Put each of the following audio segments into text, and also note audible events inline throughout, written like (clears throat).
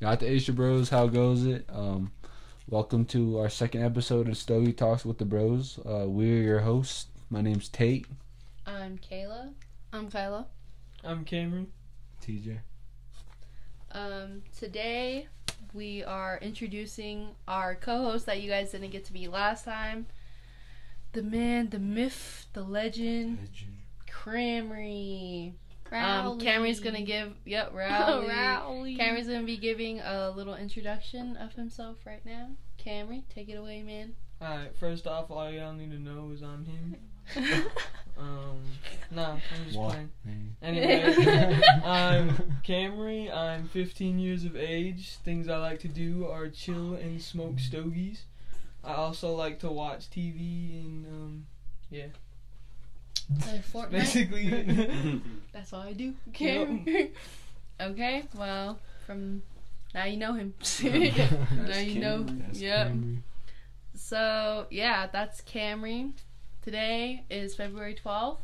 Got the Asia Bros. How goes it? Um, welcome to our second episode of Stogie Talks with the Bros. Uh, we're your hosts. My name's Tate. I'm Kayla. I'm Kyla. I'm Cameron. TJ. Um, today we are introducing our co-host that you guys didn't get to meet last time. The man, the myth, the legend, Camry. Um, Camry's gonna give yep, (laughs) Rowley. Rowley. Camry's gonna be giving a little introduction of himself right now. Camry, take it away, man. Alright, first off, all y'all need to know is I'm him. (laughs) Um, nah, I'm just What? playing. Anyway, (laughs) I'm Camry. I'm 15 years of age. Things I like to do are chill and smoke stogies. I also like to watch TV and, um, yeah. Play Fortnite. Basically, (laughs) That's all I do. Camry. (laughs) okay, well, from now you know him. (laughs) now you know. That's Yep. Camry. So yeah, that's Camry. Today is February twelfth.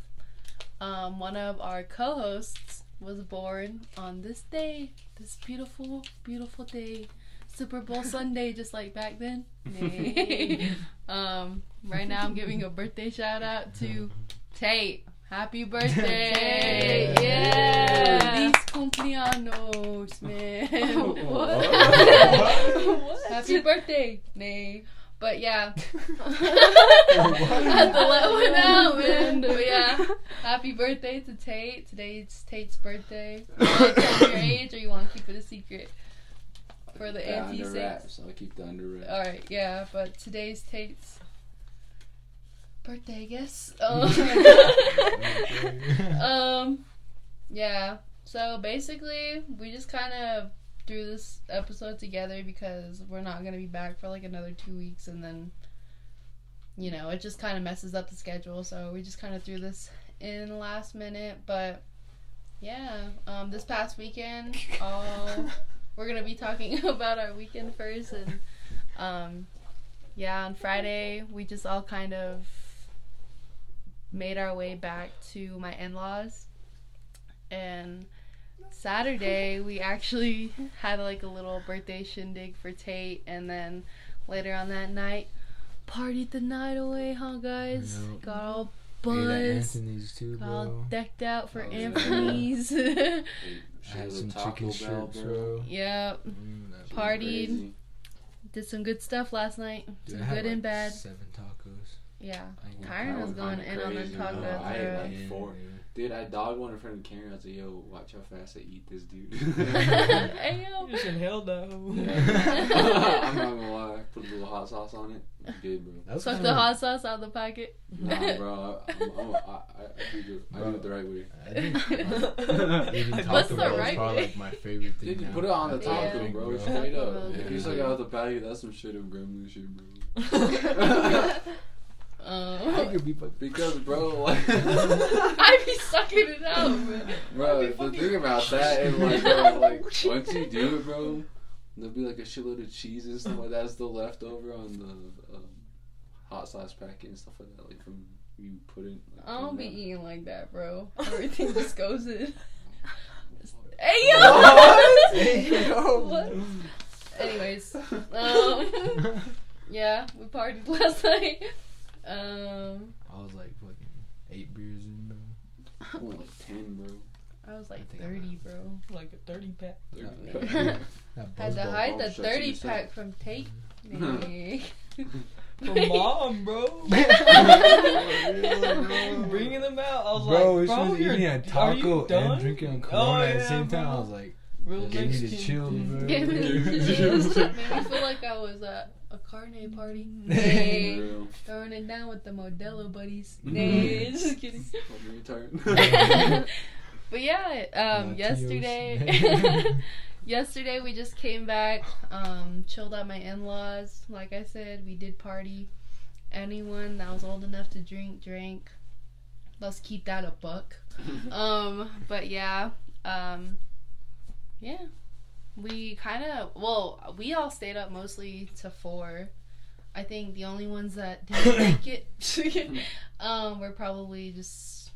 Um, one of our co-hosts was born on this day, this beautiful, beautiful day, Super Bowl Sunday, just like back then. Um, right now I'm giving a birthday shout out to Tate. Happy (laughs) birthday! Tate. Yeah, Yeah. these cumpleaños, man. (laughs) What? Happy birthday, Nay. But yeah, I (laughs) had to let one out, man. But yeah, happy birthday to Tate. Today's Tate's birthday. (coughs) You want to tell your age, or you want to keep it a secret for the Yeah, anti-six? wraps. I'll keep the under wraps. All right, yeah. But today's Tate's birthday, I guess. Um, (laughs) um, yeah. So basically, we just kind of threw this episode together because we're not gonna be back for like another two weeks, and then, you know, it just kind of messes up the schedule. So we just kind of threw this in last minute, but yeah. Um, this past weekend, all (laughs) we're gonna be talking (laughs) about our weekend first, and um, yeah, on Friday we just all kind of made our way back to my in-laws. And saturday we actually (laughs) had like a little birthday shindig for tate. And then later on that night partied the night away huh guys? Yep. got all Ate buzzed. Anthony's too, got all decked out for Oh, anthony's. Hey, I had some chicken Bell, strips, bro. bro. yep. Mm, Partied. did some good stuff last night. Dude, some I had good like and bad. Seven tacos. Yeah Kyron was was going in on them crazy, tacos bro. I ate bro. like four. Dude, I dogged one in front of Karen. I was like, yo, watch how fast I eat this dude. (laughs) (laughs) hey yo you just inhaled that hoe. (laughs) I'm not gonna lie. Put a little hot sauce on it. Good, bro. That was Suck the hot sauce out of the packet. Nah, bro. I, I'm, I'm, I, I, I, do the, I do it the right way. I think eating What's Taco the right probably way? like my favorite thing. Dude, you now. put it on the Yeah. bro. Bro. Straight up. Yeah. If you suck out the patty, that's some shit of gremlin shit, bro. I Um, could be fucking- Because, bro, (laughs) like, I be sucking it out, man. bro, I'd be the thing about (laughs) that is like, bro, like (laughs) once you do it, bro, there'll be like a shitload of cheese and stuff like that still left over on the um, hot sauce packet and stuff like that, like from you put it. Like, I don't be that. eating like that, bro. Everything just goes in. Hey yo! What? Hey, yo. What? Anyways, um, yeah, we partied last night. Um, I was like fucking eight beers in, bro. I (laughs) went like ten, bro. I was like I 30, bro. like a 30 pack. That (laughs) Had to hide the shut you 30 yourself. pack from Tate. (laughs) Nay. From mom, bro. Bringing them out. I was Bro, like, she bro, was you're, eating a taco and drinking a Oh, Corona at the yeah, same time. I was like, Real they need to chill, bro. Gave me the chills. Made me feel like I was at a carne party. Nay. (laughs) Throwing it down with the Modelo buddies. Mhm. Nay, (laughs) just kidding. Fucking retard. (laughs) but yeah, um, yesterday, yesterday we just came back, um, chilled at my in-laws. Like I said, we did party. Anyone that was old enough to drink, drank. Let's keep that a buck. Um, but yeah, um, yeah, we kind of well, we all stayed up mostly to four. I think the only ones that didn't (coughs) make it, (laughs) um, were probably just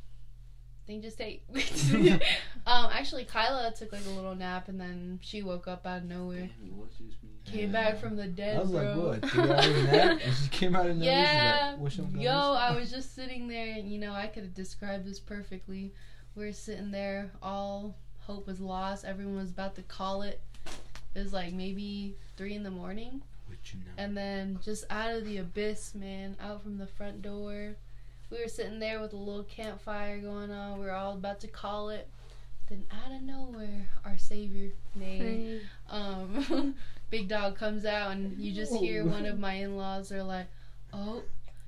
thing just take. (laughs) um, actually, Kyla took like a little nap and then she woke up out of nowhere. Damn, it was just me. Came back from the dead, I was bro. like, what? Three hours nap? (laughs) And she came out of nowhere. Yeah, like, yo. I was just sitting there, and you know, I could have described this perfectly. We're sitting there, all hope was lost. Everyone was about to call it. It was like maybe three in the morning, What you know? and then just out of the abyss, man, out from the front door, we were sitting there with a little campfire going on. We were all about to call it. Then out of nowhere, our savior, Nay, um, (laughs) Big Dog comes out, and you just hear one of my in-laws are like, "Oh,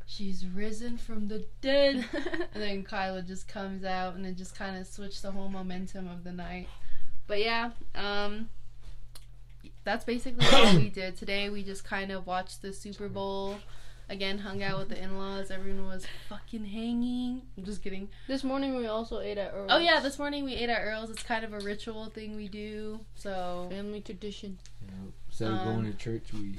she's risen from the dead," (laughs) and then Kyla just comes out, and it just kind of switched the whole momentum of the night. But yeah, um, that's basically all we did today. We just kind of watched the Super Bowl. Again, hung out with the in-laws. Everyone was fucking hanging. I'm just kidding. This morning we also ate at Earl's. Oh yeah, this morning we ate at Earl's. It's kind of a ritual thing we do. So family tradition. You know, instead of Um, going to church, we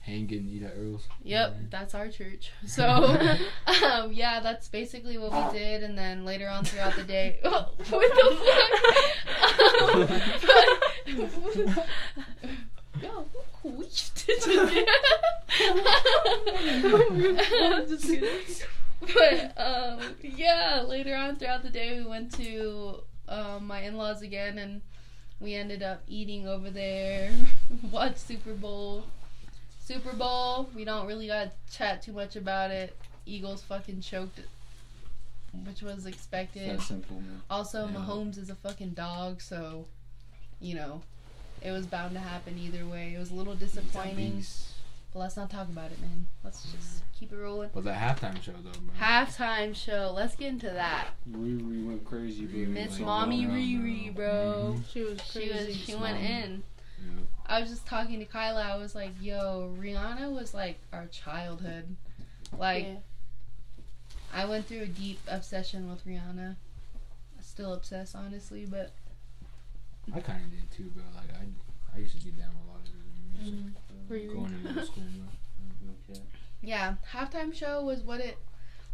hang and eat at Earl's. Yep, Yeah. that's our church. (laughs) So, um, yeah, that's basically what we did. And then later on throughout the day, (laughs) what the fuck? (laughs) Yo, who queefed? Just kidding. But um, yeah, later on throughout the day, we went to um, my in-laws again, and we ended up eating over there. (laughs) Watched Super Bowl. Super Bowl. We don't really got to chat too much about it. Eagles fucking choked, which was expected. Simple, man. Also, Yeah. Mahomes is a fucking dog, so you know it was bound to happen either way. It was a little disappointing, but let's not talk about it, man. Let's just keep it rolling. But the halftime show though, bro. Halftime show. Let's get into that. Riri went crazy, bro. Miss went Mommy all around, Riri, bro. She was She was. She went Mommy. in. Yeah. I was just talking to Kyla. I was like, "Yo, Rihanna was like our childhood. Like, Yeah. I went through a deep obsession with Rihanna. Still obsessed, honestly, but I kind of did too, bro. Like I, I used to get down with a lot of it. mm, Riri. Going into middle school, (laughs) bro. Yeah, halftime show was what it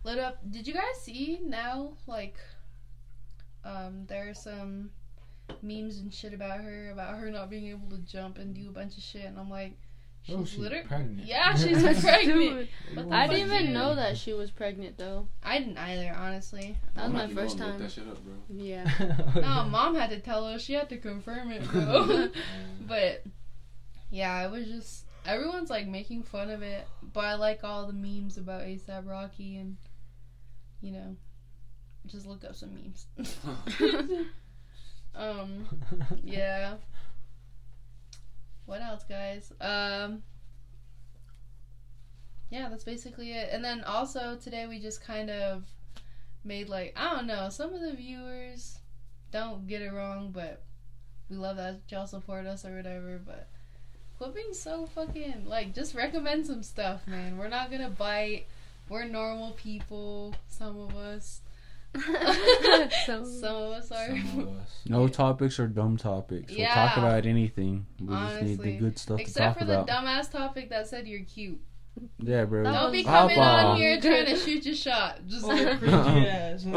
lit up. Did you guys see now? Like, um, there are some memes and shit about her, about her not being able to jump and do a bunch of shit, and I'm like, she's, Oh, she's literally. pregnant. Yeah, she's (laughs) pregnant. What the I didn't even know that she was pregnant though. I didn't either, honestly. That was my first time. That shit up, bro. Yeah. (laughs) No, mom had to tell us. She had to confirm it, bro. but yeah, it was just everyone's like making fun of it. But I like all the memes about ASAP Rocky and you know, just look up some memes. (laughs) um, (laughs) yeah. What else, guys? Um. Yeah, that's basically it. And then also today we just kind of made like I don't know. Some of the viewers don't get it wrong, but we love that y'all support us or whatever. But quit being so fucking like just recommend some stuff, man. We're not gonna bite. We're normal people. Some of us. (laughs) so, (laughs) Some of us are. Some of us. No topics or dumb topics. We'll talk about anything. We just need the Honestly. good stuff to Except talk for the about. dumbass topic that said you're cute. Yeah, bro. Don't be coming on on. here trying to shoot your shot. Just cringy (laughs) ass. (laughs) we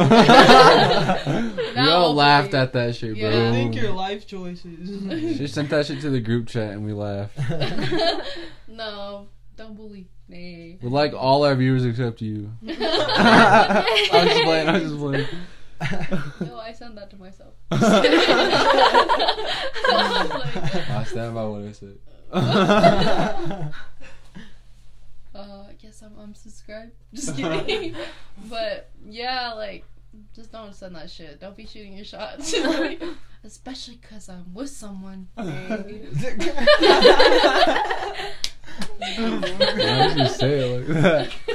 Not all all laughed at that shit, bro. Yeah. Think your life choices. She sent that shit to the group chat and we laughed. (laughs) no, don't bully. Nay. We like all our viewers except you. I'm I'm just playing. I'm just playing. No, I sent that to myself. I stand by what I said. I guess I'm unsubscribed. (laughs) Just kidding. (laughs) but yeah, like, just don't send that shit. Don't be shooting your shots. (laughs) Especially because I'm with someone. Why did you say it like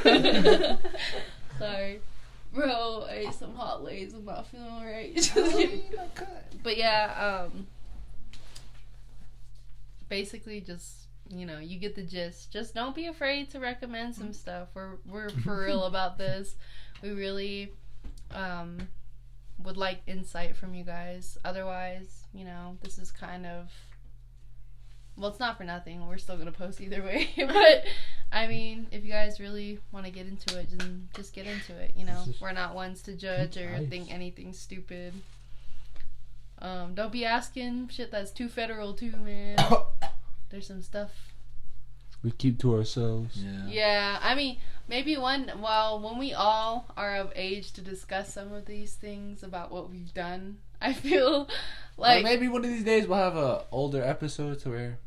that? Sorry. Bro, I ate some hot lays. I'm not feeling alright. but yeah, um, basically just, you know, you get the gist. Just don't be afraid to recommend some stuff. We're, we're for real (laughs) about this. We really, um, would like insight from you guys. Otherwise, you know, this is kind of well, it's not for nothing. We're still gonna post either way, (laughs) but I mean, if you guys really want to get into it, then just get into it. You know, we're not ones to judge or Nice. think anything stupid. Um, don't be asking shit that's too federal too, man. (coughs) (coughs) There's some stuff. We keep to ourselves. Yeah. Yeah, I mean, maybe one. Well, when we all are of age to discuss some of these things about what we've done, (laughs) I feel Like like maybe one of these days we'll have a older episode to where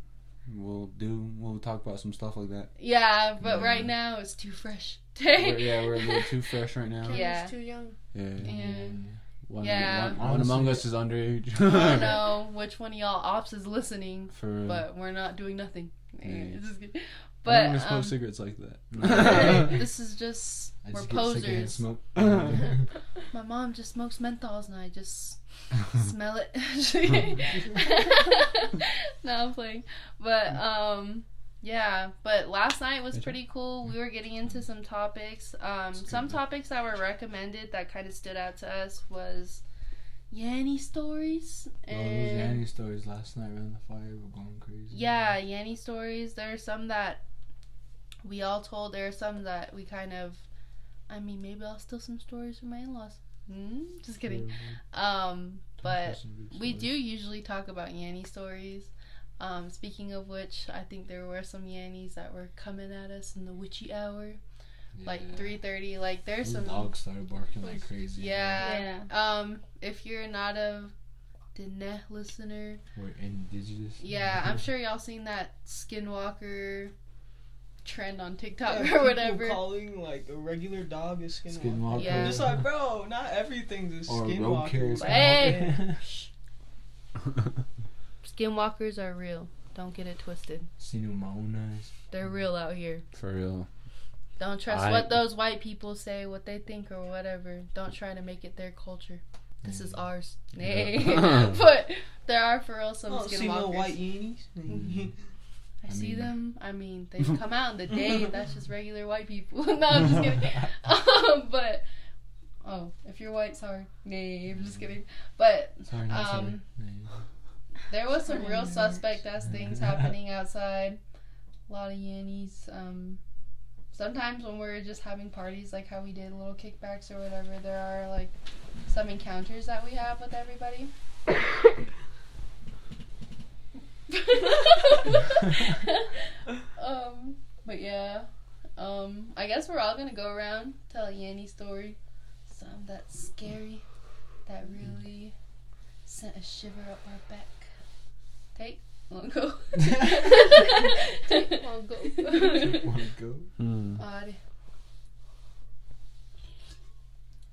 we'll do we'll talk about some stuff like that. yeah, but Yeah. right now it's too fresh. (laughs) We're, yeah, we're a little too fresh right (laughs) now. Cameron's Yeah. too young. Yeah. and One, Yeah. one, one among us is underage. I don't (laughs) know which one of y'all ops is listening, For real. but we're not doing nothing. Yeah. It's just kidding. I But don't want smoke um, cigarettes like that. (laughs) this is just I we're just get cigarette and posers. smoke. (laughs) My mom just smokes menthols, and I just smell it. no, I'm playing. But um, yeah. But last night was pretty cool. We were getting into some topics. Um, some topics that were recommended that kind of stood out to us was Yanny stories Oh, those and Yanny stories last night around the fire were going crazy. yeah, Yanny stories. There are some that we all told. There are some that we kind of. I mean, maybe I'll steal some stories from my in-laws. Hmm? Just kidding. Um, but we do usually talk about Yanny stories. Um, speaking of which, I think there were some Yannies that were coming at us in the witchy hour, like three thirty. Like there's Those some. dogs started barking like crazy. Yeah. Um, if you're not a Diné listener, We're indigenous. yeah, (laughs) I'm sure y'all seen that Skinwalker trend on TikTok Yeah, or whatever. calling like a regular dog a skinwalker. Skinwalker. Yeah. I'm just like, bro, not everything's a Or skinwalker. hey! (laughs) (laughs) Skinwalkers are real. Don't get it twisted. Sinumaonas. They're real out here. For real. Don't trust I- what those white people say, what they think, or whatever. Don't try to make it their culture. This is ours. Yeah. (laughs) (laughs) but there are for real some Oh, see no skinwalkers. white yeenies. Mhm. (laughs) I, I see mean- them. I mean, they've come out in the day. That's just regular white people. no, I'm just kidding. um, but oh, if you're white, sorry. Nay, I'm just kidding. But Sorry, not sorry. There was some real suspect ass things happening outside. A lot of yannies. Um, sometimes when we're just having parties, like how we did little kickbacks or whatever, there are like some encounters that we have with everybody. (laughs) um, but yeah, um, I guess we're all gonna go around tell a Yanny story. Some that's scary, that really sent a shiver up our back. Take, wanna (laughs) go? Take, wanna go? Wanna go? Hmm. Alrighty.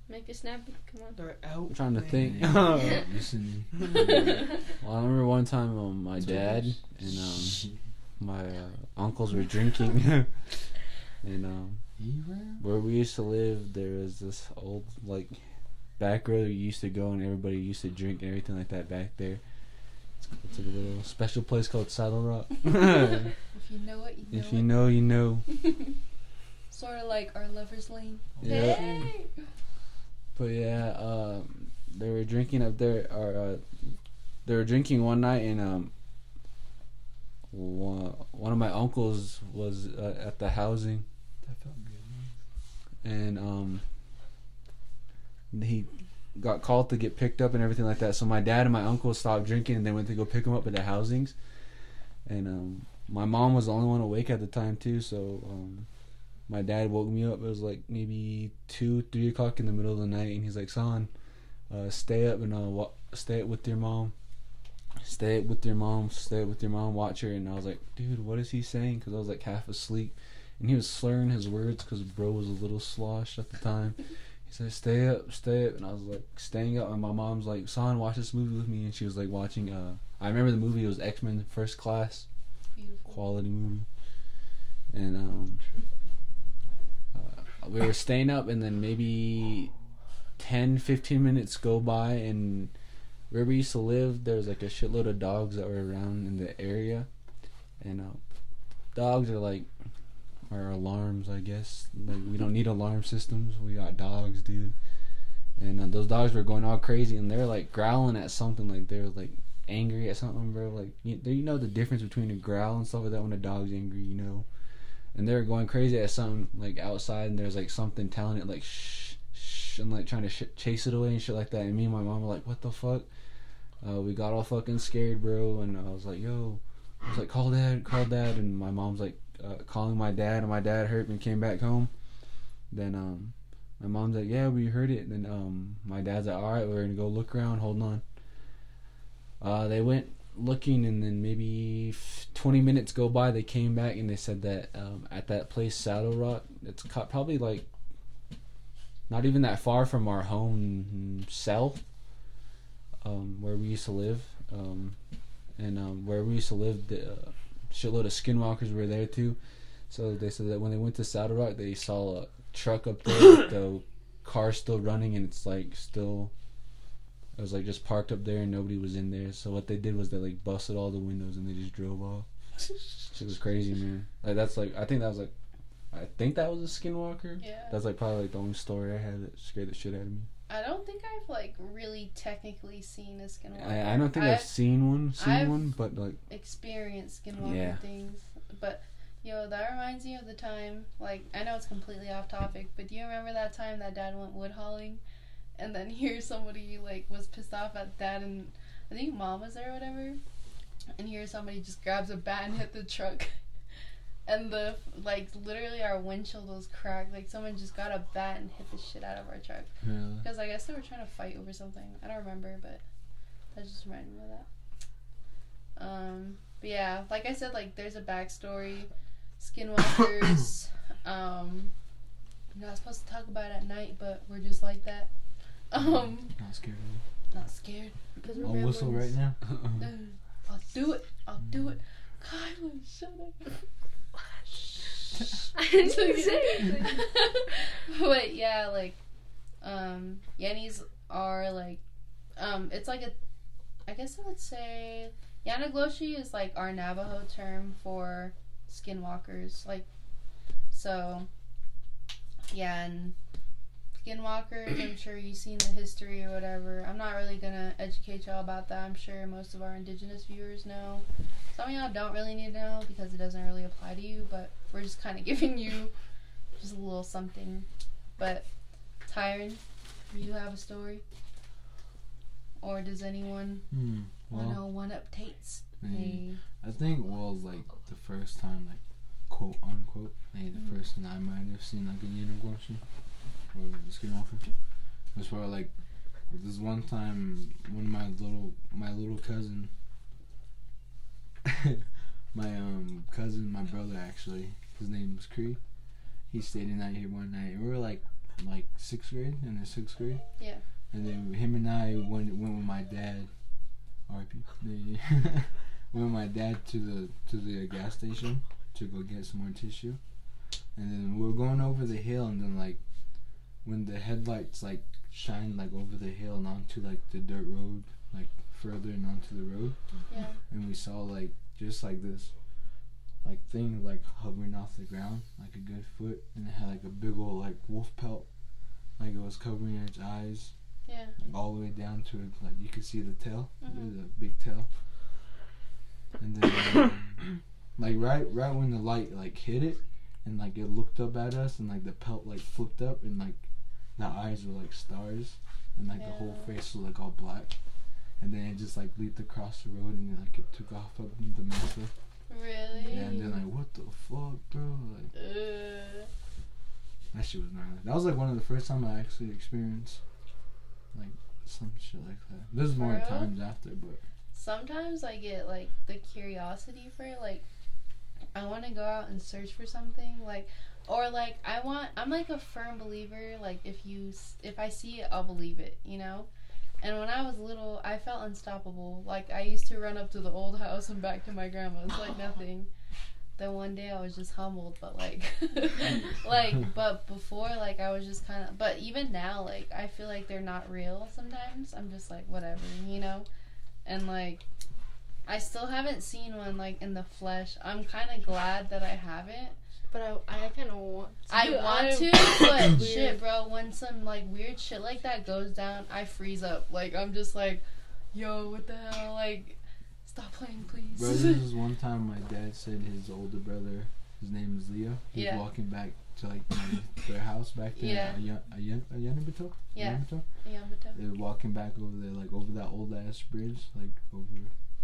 Make it snappy. Come on. They're out. I'm trying to think. (laughs) man. Listening. (laughs) Well, I remember one time um, my dad and um, my uh, uncles were drinking, and um, where we used to live, there was this old like back road you used to go, and everybody used to drink and everything like that back there. It's, it's a little special place called Saddle Rock. (laughs) If you know it, you know if you know, you know. (laughs) sort of like our lover's lane. Yeah. Hey! But yeah, um, they were drinking up there, or uh, they were drinking one night, and um, one, one of my uncles was uh, at the housing, That felt good. and um, he got called to get picked up and everything like that. So my dad and my uncle stopped drinking, and they went to go pick him up at the housings, and um, my mom was the only one awake at the time too. So um, my dad woke me up. It was like maybe two, three o'clock in the middle of the night, and he's like, "Son, uh, stay up and uh, wa- stay up with your mom. Stay up with your mom. Stay up with your mom. Watch her." And I was like, "Dude, what is he saying?" Because I was like half asleep, and he was slurring his words because bro was a little sloshed at the time. (laughs) Said, "Stay up, stay up," and I was like staying up, and my mom's like, "Son, watch this movie with me," and she was like watching. Uh, I remember the movie. It was X Men First Class Beautiful. quality movie. And um, uh, we were staying up, and then maybe 10, 15 minutes go by, and where we used to live, there was like a shitload of dogs that were around in the area, and uh, dogs are like our alarms, I guess. Like we don't need alarm systems. We got dogs, dude. And uh, those dogs were going all crazy, and they're like growling at something, like they're like angry at something, bro. Like you, you know the difference between a growl and stuff like that when a dog's angry, you know. and they were going crazy at something like outside, and there's like something telling it like shh, shh, and like trying to sh- chase it away and shit like that. And me and my mom were like, "What the fuck?" Uh, we got all fucking scared, bro, and I was like, "Yo," I was like, "Call dad, call dad," and my mom's like uh, calling my dad, and my dad hurt and came back home. Then um, my mom's like, "Yeah, we heard it." And then um, my dad's like, "All right, we're gonna go look around. Hold on." Uh, they went looking, and then maybe f- 20 minutes go by. They came back and they said that um, at that place, Saddle Rock, it's probably like not even that far from our home cell, um, where we used to live. Um, and um, where we used to live, the uh, shitload of skinwalkers were there too. So they said that when they went to Saddle Rock, they saw a truck up there with the (coughs) car still running, and it's like still. It was like just parked up there and nobody was in there. So what they did was they like busted all the windows and they just drove off. Shit was crazy, man. Like that's like I think that was like I think that was a skinwalker. Yeah. That's like probably like the only story I had that scared the shit out of me. I don't think I've like really technically seen a skinwalker. I, I don't think I've, I've seen one, seen I've- one, but like experienced skinwalker Yeah. things. But yo, that reminds me of the time. Like I know it's completely off topic, but do you remember that time that dad went wood hauling, and then (laughs) here somebody like was pissed off at dad and I think mom was there or whatever, and here somebody just grabs a bat and hit the truck. (laughs) And the like literally our windshield was cracked. Like someone just got a bat and hit the shit out of our truck. Really? Because I guess they were trying to fight over something. I don't remember, but that just reminded me of that. Um, but yeah, like I said, like there's a backstory. Skinwalkers. (coughs) um, you're not supposed to talk about it at night, but we're just like that. Um, Not scared not scared. Because I'll whistle right now. (laughs) I'll do it. I'll do it. Kyla, shut up. I didn't say anything. but yeah, like, um, Yenis are like, um, it's like a, I guess I would say, Yanagloshi is like our Navajo term for skinwalkers. Like, so, yeah, and skinwalkers, I'm (clears throat) sure you've seen the history or whatever. I'm not really gonna educate y'all about that. I'm sure most of our indigenous viewers know. Some of y'all don't really need to know because it doesn't really apply to you, but we're just kind of giving you just a little something. But Tyron, do you have a story? Or does anyone Hmm. want Well, to one updates? maybe. I think well, like the first time, like quote unquote, like the Mhm. first time I might have seen like a unicorn or a skinwalker was probably like this one time when my little my little cousin, (laughs) my um cousin, my brother actually, his name was Cree. He stayed the night here one night. We were like like sixth grade in the sixth grade. Yeah. And then him and I went went with my dad. R.I.P. (laughs) Went with my dad to the to the gas station to go get some more tissue, and then we were going over the hill, and then like when the headlights like shine like over the hill and onto like the dirt road, like further and onto the road, Yeah. and we saw like just like this like thing like hovering off the ground like a good foot and it had like a big old like wolf pelt. Like it was covering its eyes. Yeah. like, all the way down to it like you could see the tail. Mhm. Was a big tail. And then um, (coughs) like right right when the light like hit it and like it looked up at us and like the pelt like flipped up and like the eyes were like stars and like the whole face was like all black. And then it just like leaped across the road and like it took off up the mesa Really? yeah and then like what the fuck bro like Uh, that shit was gnarly that was like one of the first time I actually experienced like some shit like that there's more real? times after but sometimes I get like the curiosity for it. Like, I want to go out and search for something. Like, or like I want. I'm like a firm believer. Like, if you if I see it, I'll believe it. You know. And when I was little, I felt unstoppable. Like I used to run up to the old house and back to my grandma's like nothing. Then one day I was just humbled, but like, (laughs) like, but before, like, I was just kind of, but even now, like, I feel like they're not real sometimes. I'm just like, whatever, you know? And like, I still haven't seen one, like, in the flesh. I'm kind of glad that I haven't. But I, I kind of want to. I want I'm- to, (coughs) but shit, bro, when some, like, weird shit like that goes down, I freeze up. Like, I'm just like, yo, what the hell? Like, stop playing, please. Bro, this is (laughs) one time my dad said his older brother, his name is Leo. He's Yeah. walking back to like their house back there. Yeah. Yeah. Ayan- Ayanabito? Yeah. Ayanabito? Yeah, but uh, They were walking back over there, like over that old ass bridge, like over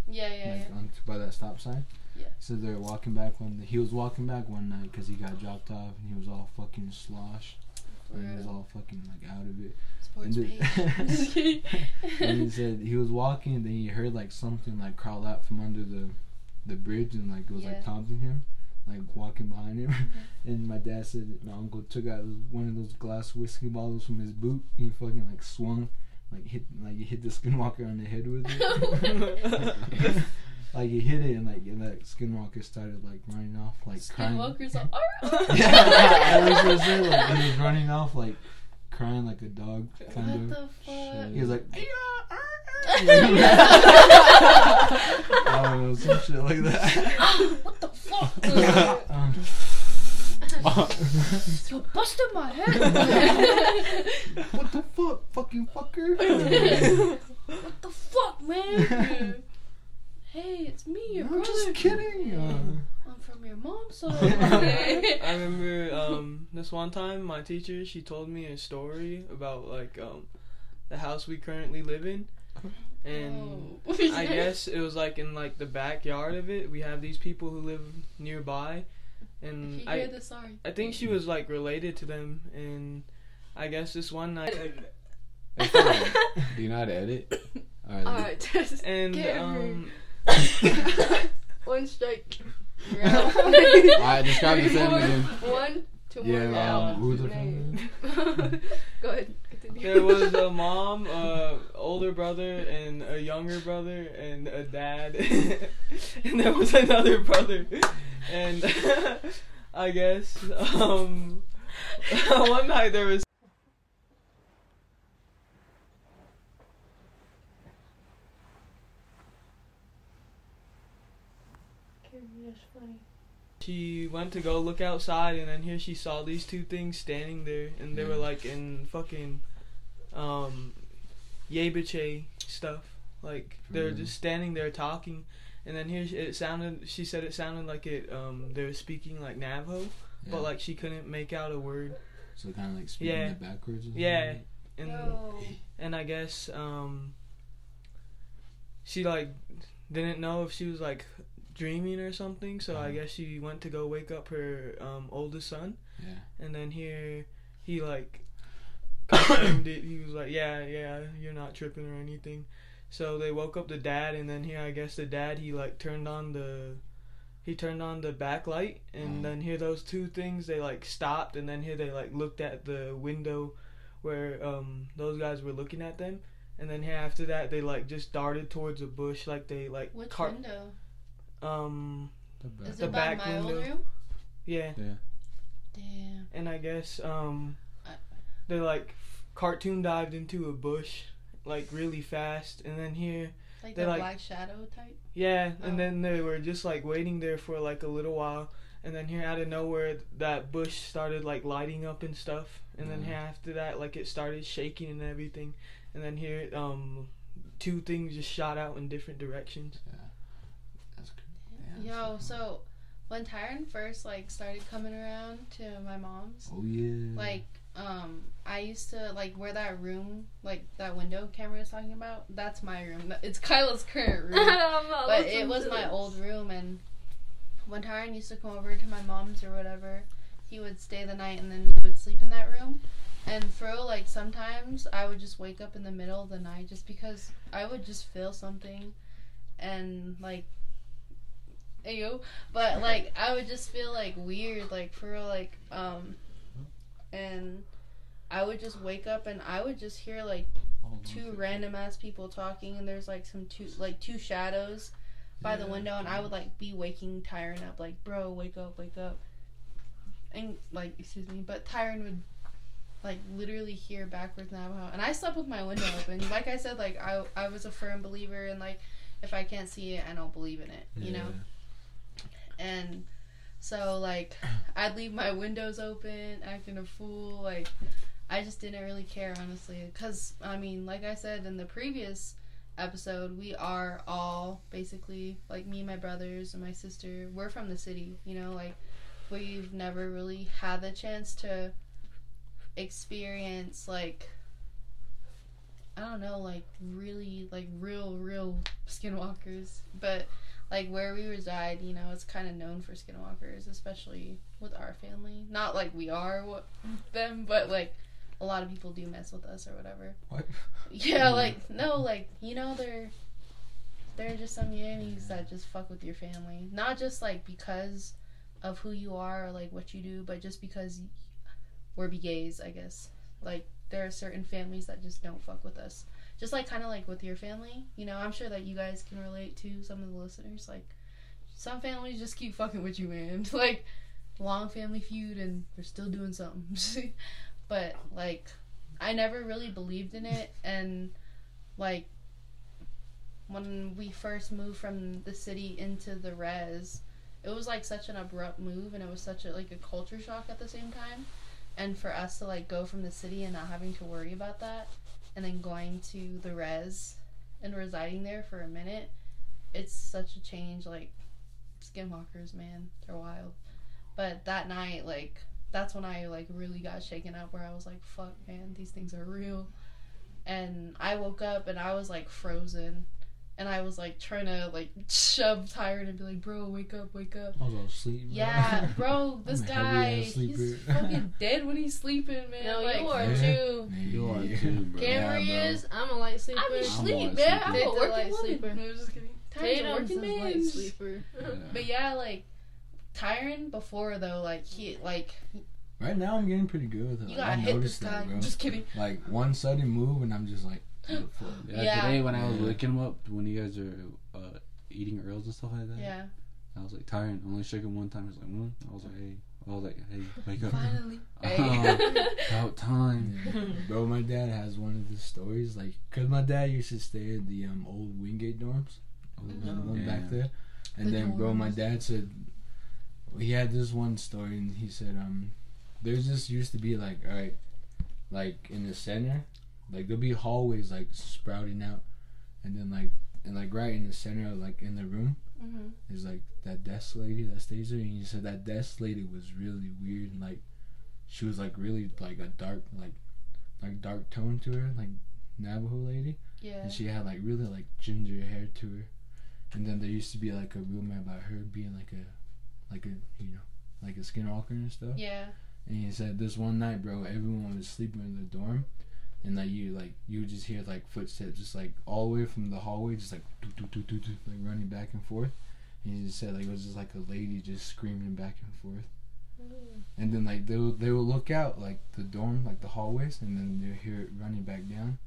yeah, yeah, like yeah. on by that stop sign. Yeah. So they're walking back when he was walking back one night because he got dropped off and he was all fucking sloshed. And he was all fucking like out of it. Sports and the- (laughs) and he (laughs) said he was walking and then he heard like something like crawl out from under the the bridge and like it was Yeah. like taunting him like walking behind him Mm-hmm. (laughs) and my dad said my uncle took out one of those glass whiskey bottles from his boot and he fucking like swung like hit like he hit the skinwalker on the head with it (laughs) like you hit it and like and that skinwalker started like running off like crying Skinwalker's like, "Arr!" (laughs) yeah I was gonna say like he was running off like crying like a dog kind What of the fuck? he was like I uh, uh. uh. (laughs) I don't know, some shit like that. what the fuck? Um, (laughs) You busted my head. what the fuck, fucking fucker? what the fuck, man? hey, it's me, your I'm brother. just kidding. Uh, I'm from your mom's side. (laughs) I remember um, this one time my teacher she told me a story about like um, the house we currently live in, and Oh. I guess it was like in like the backyard of it. We have these people who live nearby, If and you hear I this, sorry. I think she was like related to them, and I guess this one night (laughs) Do you know how to edit? (laughs) Alright. Alright, just and get um (laughs) one strike. You're out. Alright, describe the family then. One, two more. Yeah, Yeah. um, who's the Name. family? Go ahead. Continue. there was a mom, a older brother, and a younger brother, and a dad, and there was another brother, and (laughs) I guess um, (laughs) one night there was. She went to go look outside, and then here she saw these two things standing there, and they were like in fucking um, Yebiche stuff. Like they're Mhm. just standing there talking, and then here it sounded. She said it sounded like it. Um, they were speaking like Navajo, Yeah. but like she couldn't make out a word. So kind of like speaking Yeah. it backwards. Or Yeah, and Yo. and I guess um, she like didn't know if she was like dreaming or something. So I Uh-huh. guess she went to go wake up her um, oldest son. Yeah. And then here he like confirmed it. He was like, "Yeah, yeah, you're not tripping or anything." So they woke up the dad, and then here I guess the dad he like turned on the he turned on the backlight, and Mhm. then here those two things they like stopped, and then here they like looked at the window where um those guys were looking at them, and then here after that they like just darted towards a bush like they like Which car- window? um The back- Is The it by back my old window. room? yeah Damn. and I guess um I- they like cartoon dived into a bush like really fast and then here Like They the like- Black Shadow type? yeah Oh. and then they were just like waiting there for like a little while and then here out of nowhere that bush started like lighting up and stuff and then Yeah. here after that like it started shaking and everything and then here um two things just shot out in different directions Yeah, That's cr- yeah, Yo, so when Tyron first like started coming around to my mom's, Oh yeah. like um I used to like where that room like that window camera is talking about, that's my room. It's Kyla's current (laughs) room. But it was my this. old room and when Tyron used to come over to my mom's or whatever, he would stay the night and then we would sleep in that room. And for like sometimes I would just wake up in the middle of the night just because I would just feel something and like ayo but like I would just feel like weird like for real like um and I would just wake up and I would just hear like two random ass people talking and there's like some two like two shadows by the window and I would like be waking Tyron up like bro wake up wake up. And like excuse me but Tyron would like literally hear backwards Navajo and I slept with my window open. (laughs) Like I said like I I was a firm believer in like if I can't see it I don't believe in it you know? And so like (clears throat) I'd leave my windows open, acting a fool. Like I just didn't really care honestly, because I mean, like I said in the previous episode, we are all basically like me, my brothers, and my sister. We're from the city, you know, like we've never really had the chance to experience like I don't know, like really like real real skinwalkers. But like where we reside, you know, it's kind of known for skinwalkers, especially with our family. Not like we are what them, but like a lot of people do mess with us or whatever. What? (laughs) Yeah, like no, like you know they're they're just some yannies that just fuck with your family. Not just like because of who you are or like what you do, but just because we're be gays, I guess. Like there are certain families that just don't fuck with us. Just like kind of like with your family, you know. I'm sure that you guys can relate to some of the listeners. Like some families just keep fucking with you, man. (laughs) like long family feud, and they're still doing something. (laughs) but like I never really believed in it, (laughs) and like when we first moved from the city into the res, it was like such an abrupt move, and it was such a like a culture shock at the same time. And for us to like go from the city and not having to worry about that, and then going to the res and residing there for a minute, it's such a change. Like skinwalkers, man, they're wild. But that night, like that's when I like really got shaken up where I was like, fuck man, these things are real. And I woke up and I was like frozen. And I was like trying to like shove tired and be like, bro, wake up, wake up. I was all asleep. bro. Yeah, bro, (laughs) this guy, he's fucking (laughs) dead when he's sleeping, man. No, like, you are Yeah. too. You are Yeah. too, bro. Camry Yeah, bro. is. I'm a light sleeper. I be I'm sleep, man. I'm a working sleeper. No, just kidding. Tyron's a Tatum's working a man. light sleeper. (laughs) Yeah. But yeah, like Tyron before though, like he like Right now, I'm getting pretty good with it. you Like, gotta I hit this noticed guy. that, bro. Just kidding. Like one sudden move, and I'm just like, what? Yeah, Yeah. Today when I was Yeah. waking him up, when you guys are uh, eating earls and stuff like that, Yeah. I was like tired. I only shook him one time. He was like, mm. I was like, hey. I was like, hey, wake up. Finally. (laughs) Oh, (laughs) about time. Yeah. (laughs) Bro, my dad has one of the stories, like, cause my dad used to stay at the um old Wingate dorms, Mhm. the one Yeah. back there, and The then bro, my dad said he had this one story, and he said um there's this used to be like alright, like in the center, like there'll be hallways like sprouting out, and then like and like right in the center, of, like in the room, hmm is like that desk lady that stays there, and he said that desk lady was really weird, and like she was like really like a dark like like dark tone to her, like Navajo lady, Yeah. and she had like really like ginger hair to her, and then there used to be like a rumor about her being like a like a you know like a skinwalker and stuff. Yeah. And he said this one night, bro, everyone was sleeping in the dorm, and like you like you would just hear like footsteps just like all the way from the hallway, just like doo, doo, doo, doo, doo, like running back and forth. And he just said like it was just like a lady just screaming back and forth. And then like they will they will look out like the dorm like the hallways, and then they'll hear it running back down,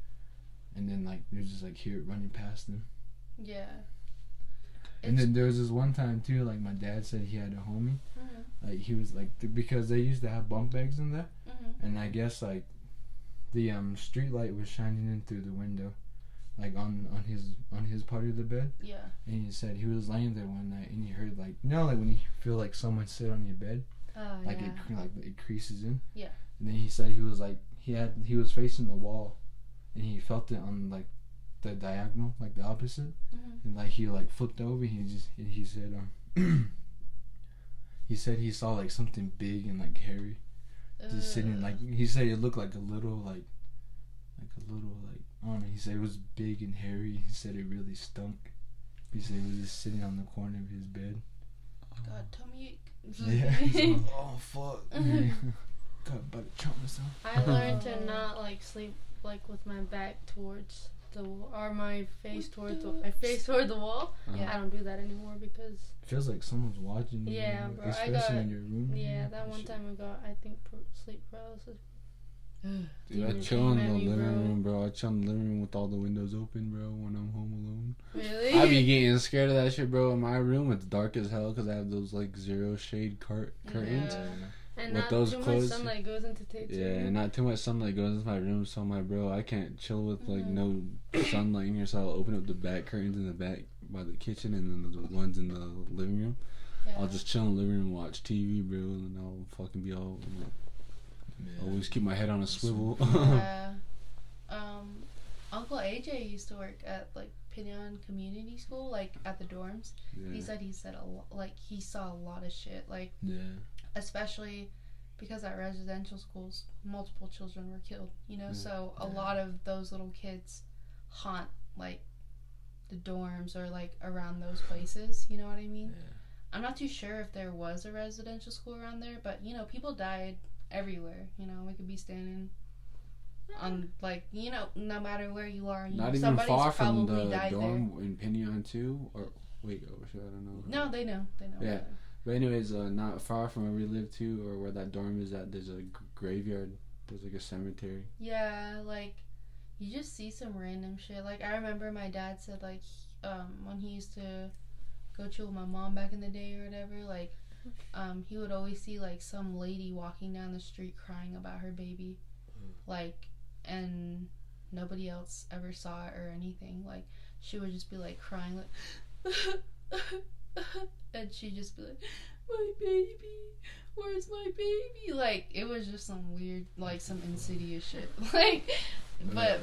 and then like they just like hear it running past them. Yeah. And It's- then there was this one time too, like my dad said he had a homie, Mhm. like he was like th- because they used to have bunk beds in there. Mhm. and I guess like the um street light was shining in through the window, like on on his on his part of the bed. Yeah. And he said he was laying there one night and he heard like you know like when you feel like someone sit on your bed, Oh like yeah. it like it creases in. Yeah. And then he said he was like he had he was facing the wall, and he felt it on like the diagonal, like the opposite, Mhm. and like he like flipped over. And he just and he said um. (clears throat) He said he saw like something big and like hairy just sitting like he said it looked like a little like like a little like I don't know. He said it was big and hairy. He said it really stunk. He said it was just sitting on the corner of his bed. God, oh. tummy ache. Yeah. (laughs) He's like, oh fuck. (laughs) (laughs) Got about to chomp myself. I learned to not like sleep like with my back towards the or my face towards the I face toward the wall. Yeah. I don't do that anymore because it Feels like someone's watching you. Yeah, bro, bro, I Especially got- in your room. yeah, that one shit. time I got I think par- sleep paralysis. (sighs) Dude, I chill in the living bro. room, bro. I chill in the living room with all the windows open, bro, when I'm home alone. Really? I be getting scared of that shit, bro. In my room, it's dark as hell because I have those like zero shade cart curtains. Yeah. and with not those too clothes- much sunlight goes into Tate's Yeah, room. and not too much sunlight goes into my room, so I'm like, bro, I can't chill with like Mhm. no sunlight in here. So I'll open up the back curtains in the back by the kitchen, and then the ones in the living room. Yeah. I'll just chill in the living room, and watch TV, bro, and then I'll fucking be all like, Yeah. always keep my head on a swivel. yeah. (laughs) Um, Uncle AJ used to work at like Pinion Community School, like at the dorms. Yeah. He said he said a lot, like he saw a lot of shit, like Yeah. especially because at residential schools, multiple children were killed. You know, Yeah. so a Yeah. lot of those little kids haunt like the dorms or like around those places. You know what I mean? Yeah. I'm not too sure if there was a residential school around there, but you know, people died everywhere. You know, we could be standing on like you know, no matter where you are, you Not know, even somebody's far from the died dorm in Pinion too, or wait, oh shit, I don't know. No, they know. They know. Yeah. But anyways, uh, not far from where we live too, or where that dorm is at. There's a g- graveyard. There's like a cemetery. Yeah, like you just see some random shit. Like I remember my dad said like um when he used to go chill with my mom back in the day or whatever, like um he would always see like some lady walking down the street crying about her baby. Like and nobody else ever saw it or anything. Like she would just be like crying like (laughs) and she'd just be like, My baby, where's my baby? Like it was just some weird like some insidious shit. (laughs) Like but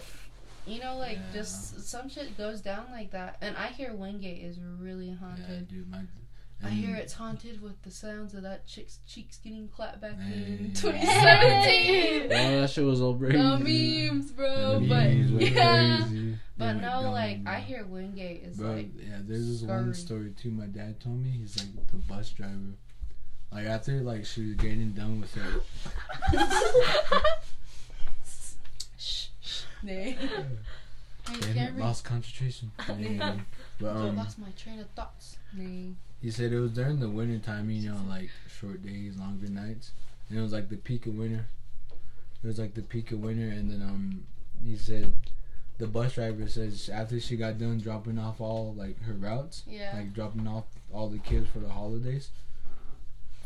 you know, like Yeah. just some shit goes down like that. And I hear Wingate is really Yeah, haunted. dude. My, I hear it's haunted with the sounds of that chick's cheeks getting clapped back Hey. in 2017. Oh, that shit was all the crazy. memes, bro. the but memes were yeah. crazy. But went no, dumb, like bro. I hear Wingate is Bro, like yeah, there's this one story too. My dad told me he's like the bus driver. Like after like she was getting done with her, shh, shh, nay. Damn it, lost concentration. (laughs) Yeah, but I um, lost my train of thoughts. Nay. he said it was during the winter time. You know, like short days, longer nights, and it was like the peak of winter. It was like the peak of winter, and then um, he said the bus driver says after she got done dropping off all like her routes, Yeah. like dropping off all the kids for the holidays.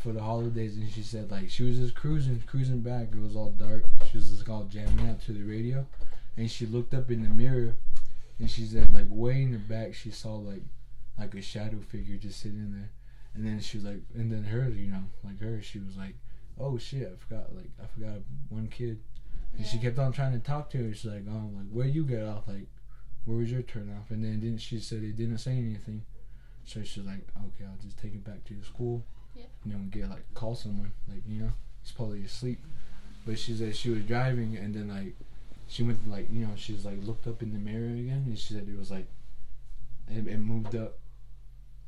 For the holidays, and she said like she was just cruising, cruising back. It was all dark. She was just all jamming out to the radio, and she looked up in the mirror, and she said like way in the back she saw like like a shadow figure just sitting there, and then she was like, and then her, you know, like her, she was like, oh shit, I forgot like I forgot one kid, and she kept on trying to talk to her. She's like, oh, like where you get off, like where was your turn off? And then didn't she said it didn't say anything. So she's like, okay, I'll just take it back to the school. Yeah. And then we get like call someone, like you know, he's probably asleep. But she said she was driving, and then like she went like you know she's like looked up in the mirror again, and she said it was like it, it moved up,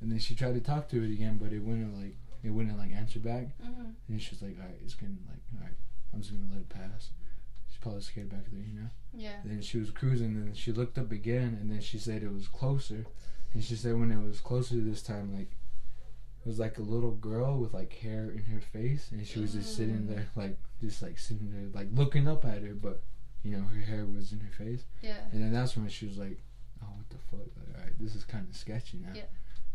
and then she tried to talk to it again, but it wouldn't like it wouldn't like answer back. hmm And she's like, all right, it's gonna like all right, I'm just gonna let it pass. She's probably scared back there, you know. Yeah. Then she was cruising, and she looked up again, and then she said it was closer. And she said when it was closer this time, like it was like a little girl with like hair in her face, and she was just sitting there, like just like sitting there, like looking up at her, but you know her hair was in her face. Yeah. And then that's when she was like, "Oh, what the fuck? Like, all right, this is kind of sketchy now." Yeah.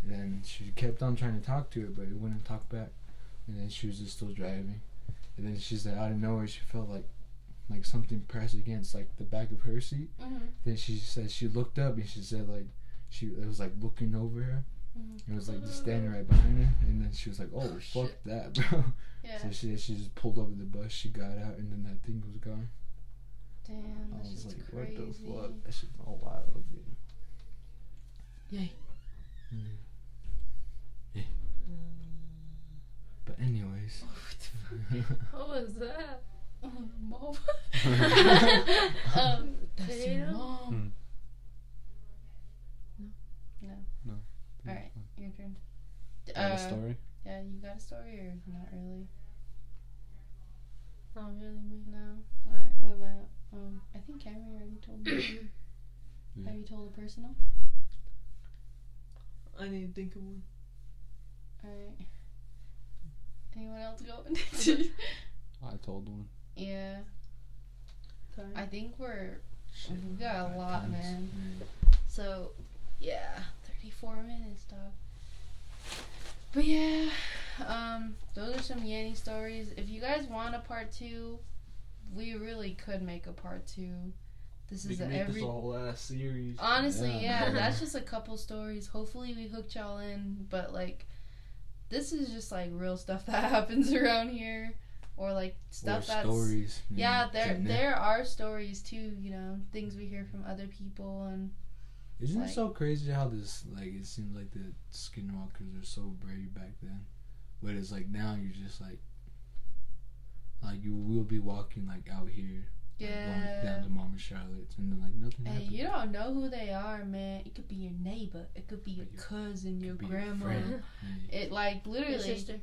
And then she kept on trying to talk to it, but it wouldn't talk back. And then she was just still driving. And then she said out of nowhere she felt like like something pressed against like the back of her seat. Mm-hmm. Then she said she looked up and she said like she it was like looking over her. Mhm. It was like just standing right behind her. And then she was like, "Oh, Oh, fuck shit. that, bro." (laughs) Yeah. So she she just pulled over the bus. She got out and then that thing was gone. Damn, I that's was like, crazy. "What the fuck?" That shit's all wild, dude. Yay. But anyways, (laughs) (laughs) What was that? Mom. um, um, that's your Potato? mom. No. No. All right, your turn. Got a Uh, story? Yeah, you got a story or not really? Not really me. No. All right. What about? Um, I think Cameron already told me. Yeah. Have you told a personal? I need to think of one. All right. Anyone else go? (laughs) I told one. yeah. Sorry. I think we're shit. we got a lot, Times. man. So, yeah, 34 minutes, dog. But yeah, um, those are some Yanny stories. If you guys want a part two, we really could make a part two. This We is can a make every. this a whole ass series. Honestly, Yeah. yeah, (laughs) that's just a couple stories. Hopefully, we hooked y'all in, but like, this is just like real stuff (laughs) that happens around here, or like stuff or that's stories. yeah, there getting there are stories too. You know, things we hear from other people, and Isn't Like- it so crazy how this like it seems like the skinwalkers are so brave back then, but it's like now you're just like like you will be walking like out here like, going down Yeah. to Mama Charlotte's and then like nothing Hey, happens. you don't know who they are, man. It could be your neighbor. It could be your Could be- cousin, your Could be your grandma. friend. (laughs) Yeah. It like Your literally. sister.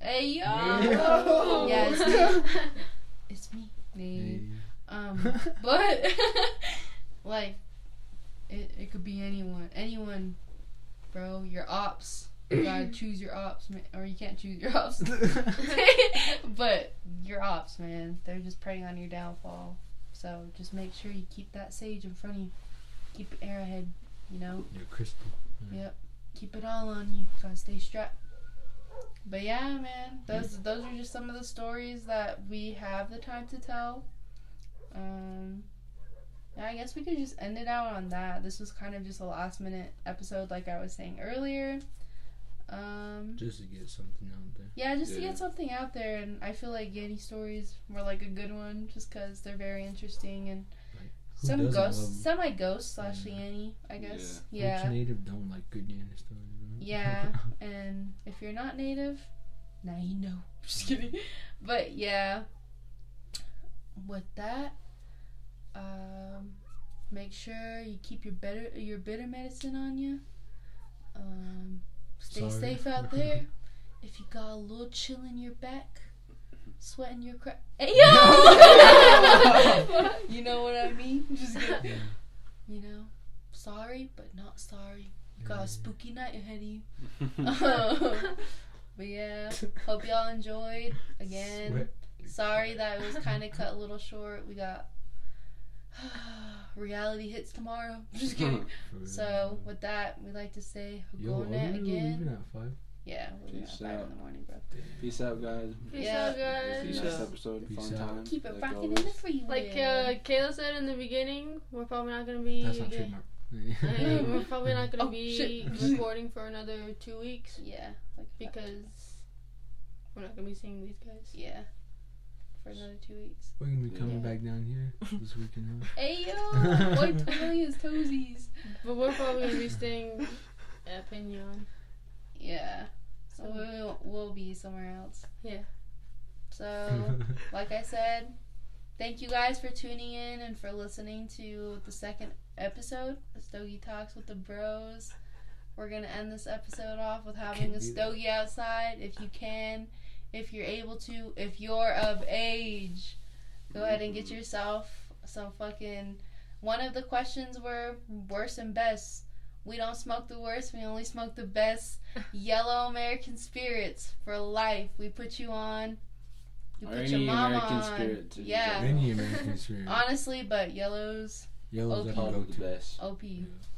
Hey yo. Yeah. Yeah, it's me. It's me. Hey. Um, (laughs) but (laughs) like, it it could be anyone. Anyone, bro. Your ops. You (laughs) gotta choose your ops, man. Or you can't choose your ops. (laughs) (laughs) but your ops, man, they're just preying on your downfall. So just make sure you keep that sage in front of you. Keep your arrowhead, you know. Your crystal. Yep. Keep it all on you. Gotta stay strapped. But yeah, man, those those are just some of the stories that we have the time to tell. Um, yeah, I guess we could just end it out on that. This was kind of just a last minute episode, like I was saying earlier. Um, Just to get something out there. yeah, just to get something out there, and I feel like Yeti stories were like a good one, just because they're very interesting and Who some doesn't ghost, love- semi ghost slash Yeah. Yanny, I guess. Which Yeah, native don't like good Yana stories, right? yeah. (laughs) and if you're not native, now you know. (laughs) Just kidding. But yeah, with that, um, make sure you keep your better your bitter medicine on you. Um, stay Sorry. safe out there. If you got a little chill in your back, sweating your crap. (laughs) Hey, yo! (laughs) you know what I mean? Just kidding. (laughs) You know, sorry but not sorry. You got a spooky night ahead of you. but yeah, hope y'all enjoyed. Again, Sweat. sorry that it was kind of cut a little short. We got (sighs) reality hits tomorrow. (laughs) Just kidding. (laughs) So with that, we like to say Yo, are we Hagone really again. at five? Yeah, we're gonna Peace five in the morning, bro. Peace out, guys. Peace Yeah. out, guys. See Peace next out. episode. Peace Fun out. time. Keep it like rocking in the freeway. Like uh, Kayla said in the beginning, we're probably not gonna be. That's not again- trademark. Uh, (laughs) we're probably not gonna Oh, be shit. recording for another two weeks yeah, like because we're not gonna be seeing these guys. yeah, for another two weeks. We're gonna be coming Yeah. back down here (laughs) this weekend. Huh? Hey yo, (laughs) boy, Toylia's toesies. But we're probably gonna be staying at Piñon. Yeah, so we'll we'll be somewhere else. Yeah. So. (laughs) like I said, thank you guys for tuning in and for listening to the second episode of Stogie Talks with the Bros. We're gonna end this episode off with having Can't a do that. stogie outside if you can, if you're able to, if you're of age. Go ahead and get yourself some fucking. One of the questions were worst and best. We don't smoke the worst, we only smoke the best. (laughs) Yellow American spirits for life. We put you on. You Or put your any mama American on. spirit to yeah. Any American spirit. (laughs) Honestly, but yellows, Yellow's OP. that go the to. best. OP.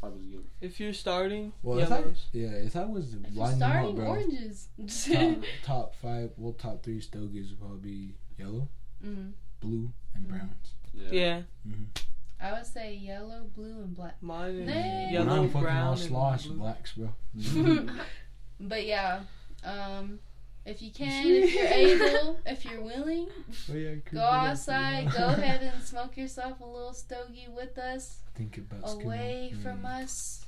Probably good. If you're starting, Well, if I, yellows. yeah, if I was If you're lining them up, starting bro, oranges. top, (laughs) top five, well, top three stogies would probably be yellow, mm. blue, and Mhm. browns. Yeah. Yeah, I would say yellow, blue, and black. mine is Nay. when yellow, I'm fucking brown, all and slosh, blue. blacks, bro. (laughs) But yeah, um, if you can, if you're (laughs) able, if you're willing, Oh, yeah, go outside, (laughs) go ahead and smoke yourself a little stogie with us, Think about skin away out. from Mm. us.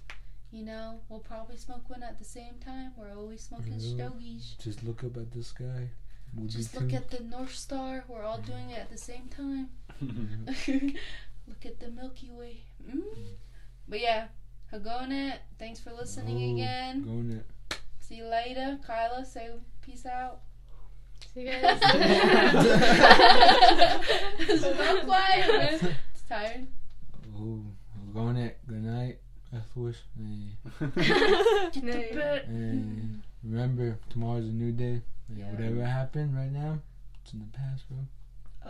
You know, we'll probably smoke one at the same time. We're always smoking Yeah. stogies. Just look up at the sky. We'll Just look tuned. at the North Star. We're all doing it at the same time. (laughs) look at the Milky Way. Mm. But yeah, Hagonet, thanks for listening Oh, again. Going it. See you later. Kyla, say peace out. See you (laughs) guys. so not quiet. It's tired. Oh, going it. Good night. Ethwish. Hey. Get to Nay. Remember, tomorrow's a new day. Like, Yeah. Whatever happened right now, it's in the past, bro.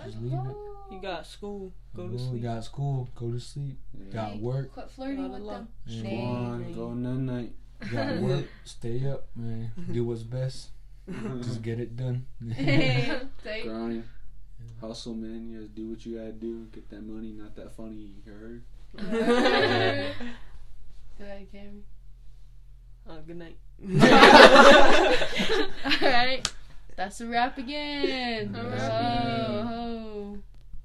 Just leave it. Oh. You got school. Go to Oh, sleep. Got school. Go to sleep. Got work. Quit flirting with love. them. Yeah. Go Nay. on, go night night. Got (laughs) work. Stay up, man. Do what's best. Just get it done. (laughs) Hey, say- Grind. Hustle, man. You gotta do what you gotta do. Get that money, not that funny. You heard? (laughs) Go ahead, Cameron. Uh, good night. (laughs) All right. That's a wrap again. That's Oh, oh,